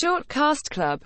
Shortcast Club.